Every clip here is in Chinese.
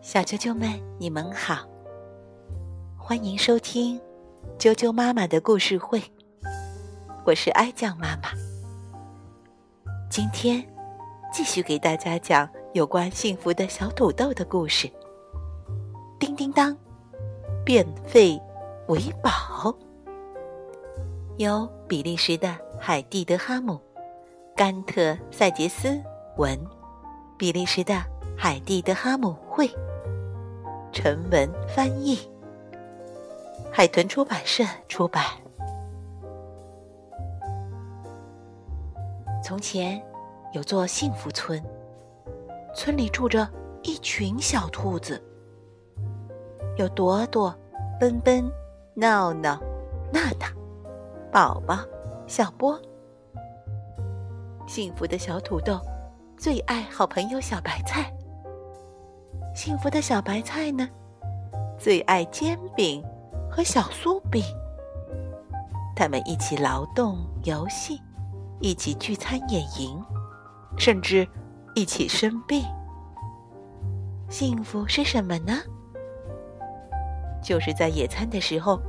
小啾啾们，你们好，欢迎收听啾啾妈妈的故事会。我是哀酱妈妈，今天继续给大家讲有关幸福的小土豆的故事。叮叮当，变废为宝，由比利时的海蒂德哈姆、甘特塞杰斯文，比利时的海蒂的哈姆会。陈文翻译，海豚出版社出版。从前有座幸福村，村里住着一群小兔子，有朵朵、奔奔、闹闹、娜娜、宝宝、小波。幸福的小土豆最爱好朋友小白菜。幸福的小白菜呢，最爱煎饼和小酥饼。他们一起劳动、游戏，一起聚餐、野营，甚至一起生病。幸福是什么呢？就是在野餐的时候，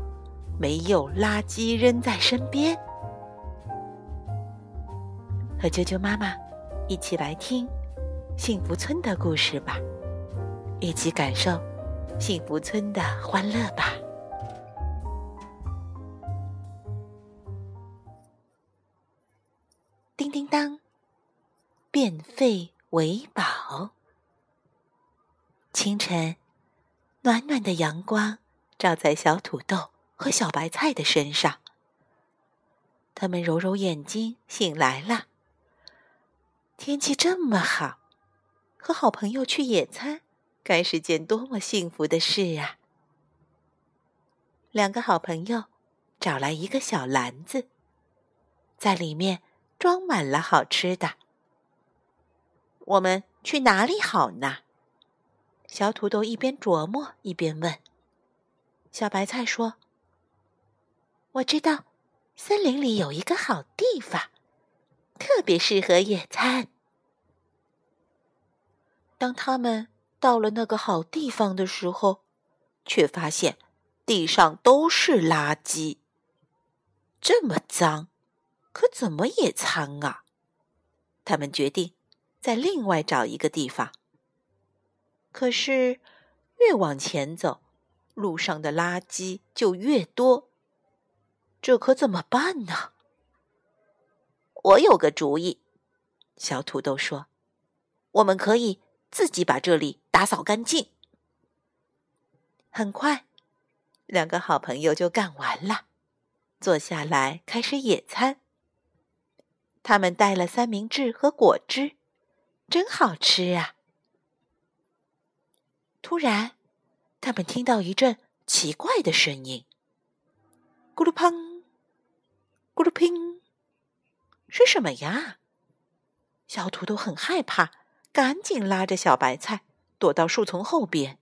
没有垃圾扔在身边。和啾啾妈妈一起来听幸福村的故事吧。一起感受幸福村的欢乐吧！叮叮当，变废为宝。清晨，暖暖的阳光照在小土豆和小白菜的身上，他们揉揉眼睛，醒来了。天气这么好，和好朋友去野餐。该是件多么幸福的事啊！两个好朋友找来一个小篮子，在里面装满了好吃的。我们去哪里好呢？小土豆一边琢磨一边问。小白菜说：“我知道，森林里有一个好地方，特别适合野餐。”当他们。到了那个好地方的时候，却发现地上都是垃圾，这么脏，可怎么野餐啊？他们决定再另外找一个地方。可是越往前走，路上的垃圾就越多，这可怎么办呢？我有个主意，小土豆说：“我们可以。”自己把这里打扫干净。很快，两个好朋友就干完了，坐下来开始野餐。他们带了三明治和果汁，真好吃啊！突然，他们听到一阵奇怪的声音：“咕噜砰，咕噜砰，是什么呀？”小土豆很害怕。赶紧拉着小白菜躲到树丛后边。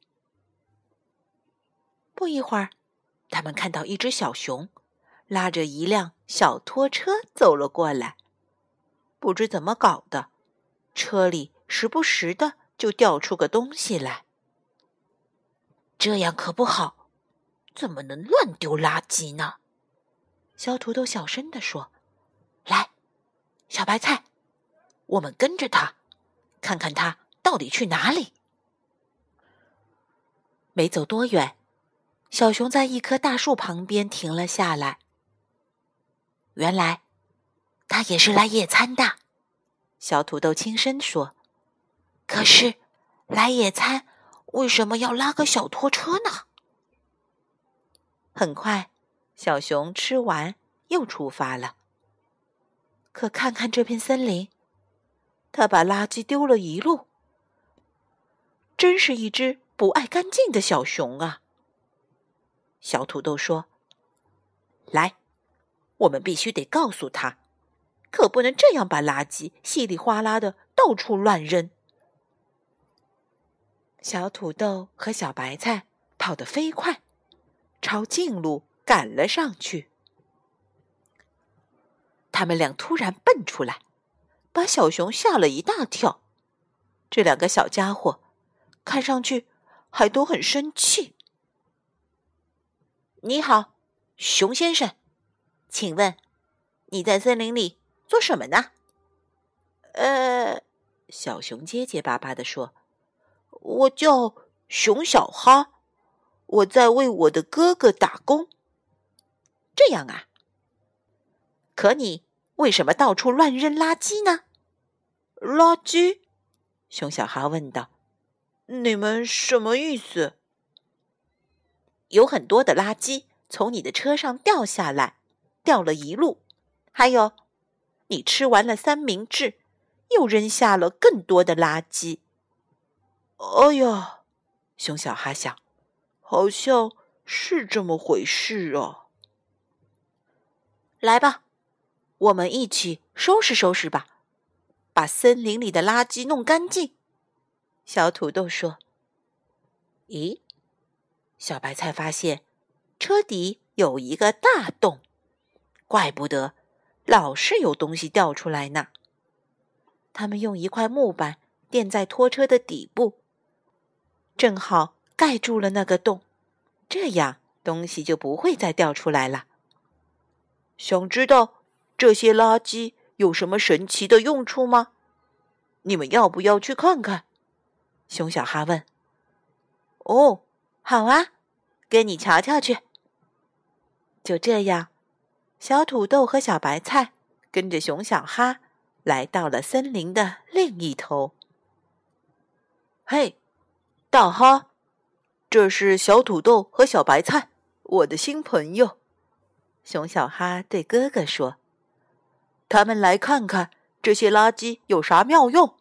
不一会儿，他们看到一只小熊拉着一辆小拖车走了过来。不知怎么搞的，车里时不时的就掉出个东西来。这样可不好，怎么能乱丢垃圾呢？小土豆小声地说：“来，小白菜，我们跟着他。”看看他到底去哪里？没走多远，小熊在一棵大树旁边停了下来。原来，他也是来野餐的。小土豆轻声说：“可是，来野餐为什么要拉个小拖车呢？”很快，小熊吃完又出发了。可看看这片森林。他把垃圾丢了一路，真是一只不爱干净的小熊啊！小土豆说：“来，我们必须得告诉他，可不能这样把垃圾稀里哗啦的到处乱扔。”小土豆和小白菜跑得飞快，朝近路赶了上去。他们俩突然蹦出来。把小熊吓了一大跳，这两个小家伙看上去还都很生气。你好，熊先生，请问你在森林里做什么呢？呃，小熊结结巴巴的说：“我叫熊小哈，我在为我的哥哥打工。”这样啊？可你为什么到处乱扔垃圾呢？垃圾？熊小哈问道：“你们什么意思？”有很多的垃圾从你的车上掉下来，掉了一路。还有，你吃完了三明治，又扔下了更多的垃圾。哎呀，熊小哈想，好像是这么回事啊。来吧，我们一起收拾收拾吧，把森林里的垃圾弄干净。小土豆说：“咦？”小白菜发现车底有一个大洞，怪不得老是有东西掉出来呢。他们用一块木板垫在拖车的底部，正好盖住了那个洞，这样东西就不会再掉出来了。想知道这些垃圾有什么神奇的用处吗？你们要不要去看看？熊小哈问。哦。好啊，跟你瞧瞧去。就这样，小土豆和小白菜跟着熊小哈来到了森林的另一头。嘿，大哈，这是小土豆和小白菜，我的新朋友。熊小哈对哥哥说：“他们来看看这些垃圾有啥妙用。”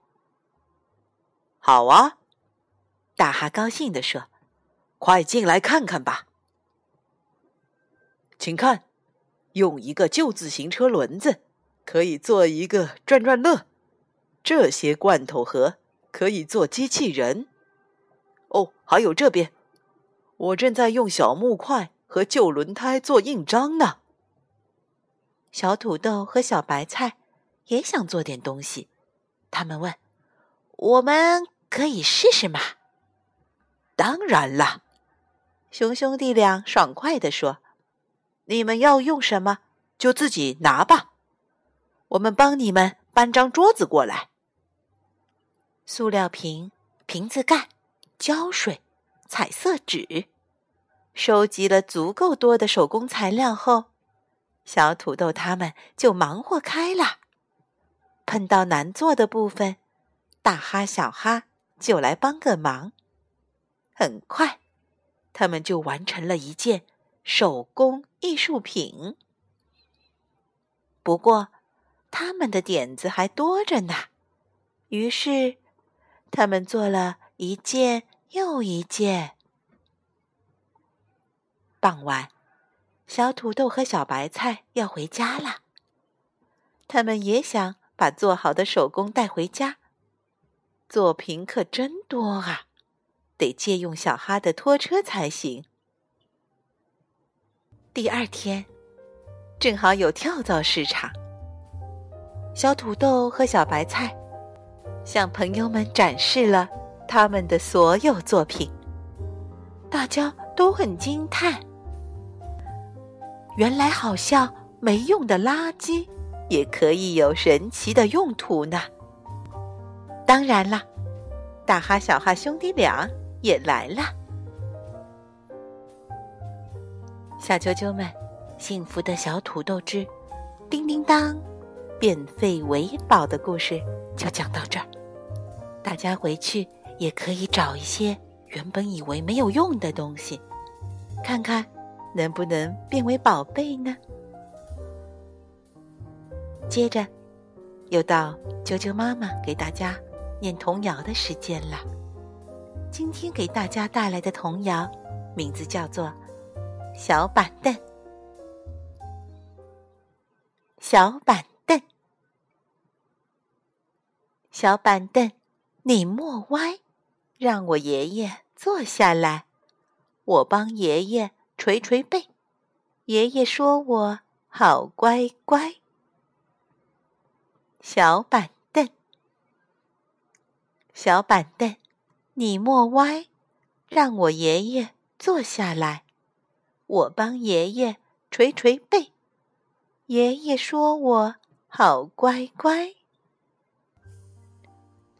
好啊，大哈高兴地说。快进来看看吧，请看，用一个旧自行车轮子可以做一个转转乐，这些罐头盒可以做机器人。哦，还有这边，我正在用小木块和旧轮胎做印章呢。小土豆和小白菜也想做点东西，他们问：“我们可以试试吗？”当然了。熊兄弟俩爽快地说：“你们要用什么，就自己拿吧。我们帮你们搬张桌子过来。塑料瓶、瓶子盖、胶水、彩色纸，收集了足够多的手工材料后，小土豆他们就忙活开了。碰到难做的部分，大哈、小哈就来帮个忙。很快。”他们就完成了一件手工艺术品。不过，他们的点子还多着呢。于是，他们做了一件又一件。傍晚，小土豆和小白菜要回家了。他们也想把做好的手工带回家。作品可真多啊！得借用小哈的拖车才行。第二天，正好有跳蚤市场，小土豆和小白菜向朋友们展示了他们的所有作品，大家都很惊叹。原来，好像没用的垃圾也可以有神奇的用途呢。当然啦，大哈、小哈兄弟俩。也来了，小啾啾们，幸福的小土豆汁，叮叮当，变废为宝的故事就讲到这儿。大家回去也可以找一些原本以为没有用的东西，看看能不能变为宝贝呢？接着，又到啾啾妈妈给大家念童谣的时间了。今天给大家带来的童谣，名字叫做《小板凳》。小板凳，小板凳，你莫歪，让我爷爷坐下来，我帮爷爷捶捶背。爷爷说我好乖乖。小板凳，小板凳，你莫歪，让我爷爷坐下来，我帮爷爷捶捶背。爷爷说我好乖乖。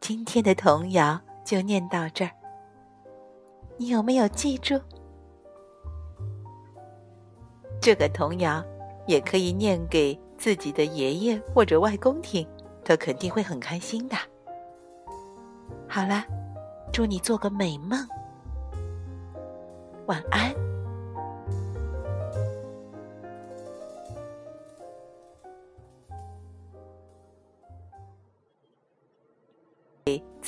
今天的童谣就念到这儿，你有没有记住？这个童谣也可以念给自己的爷爷或者外公听，他肯定会很开心的。好了，祝你做个美梦，晚安。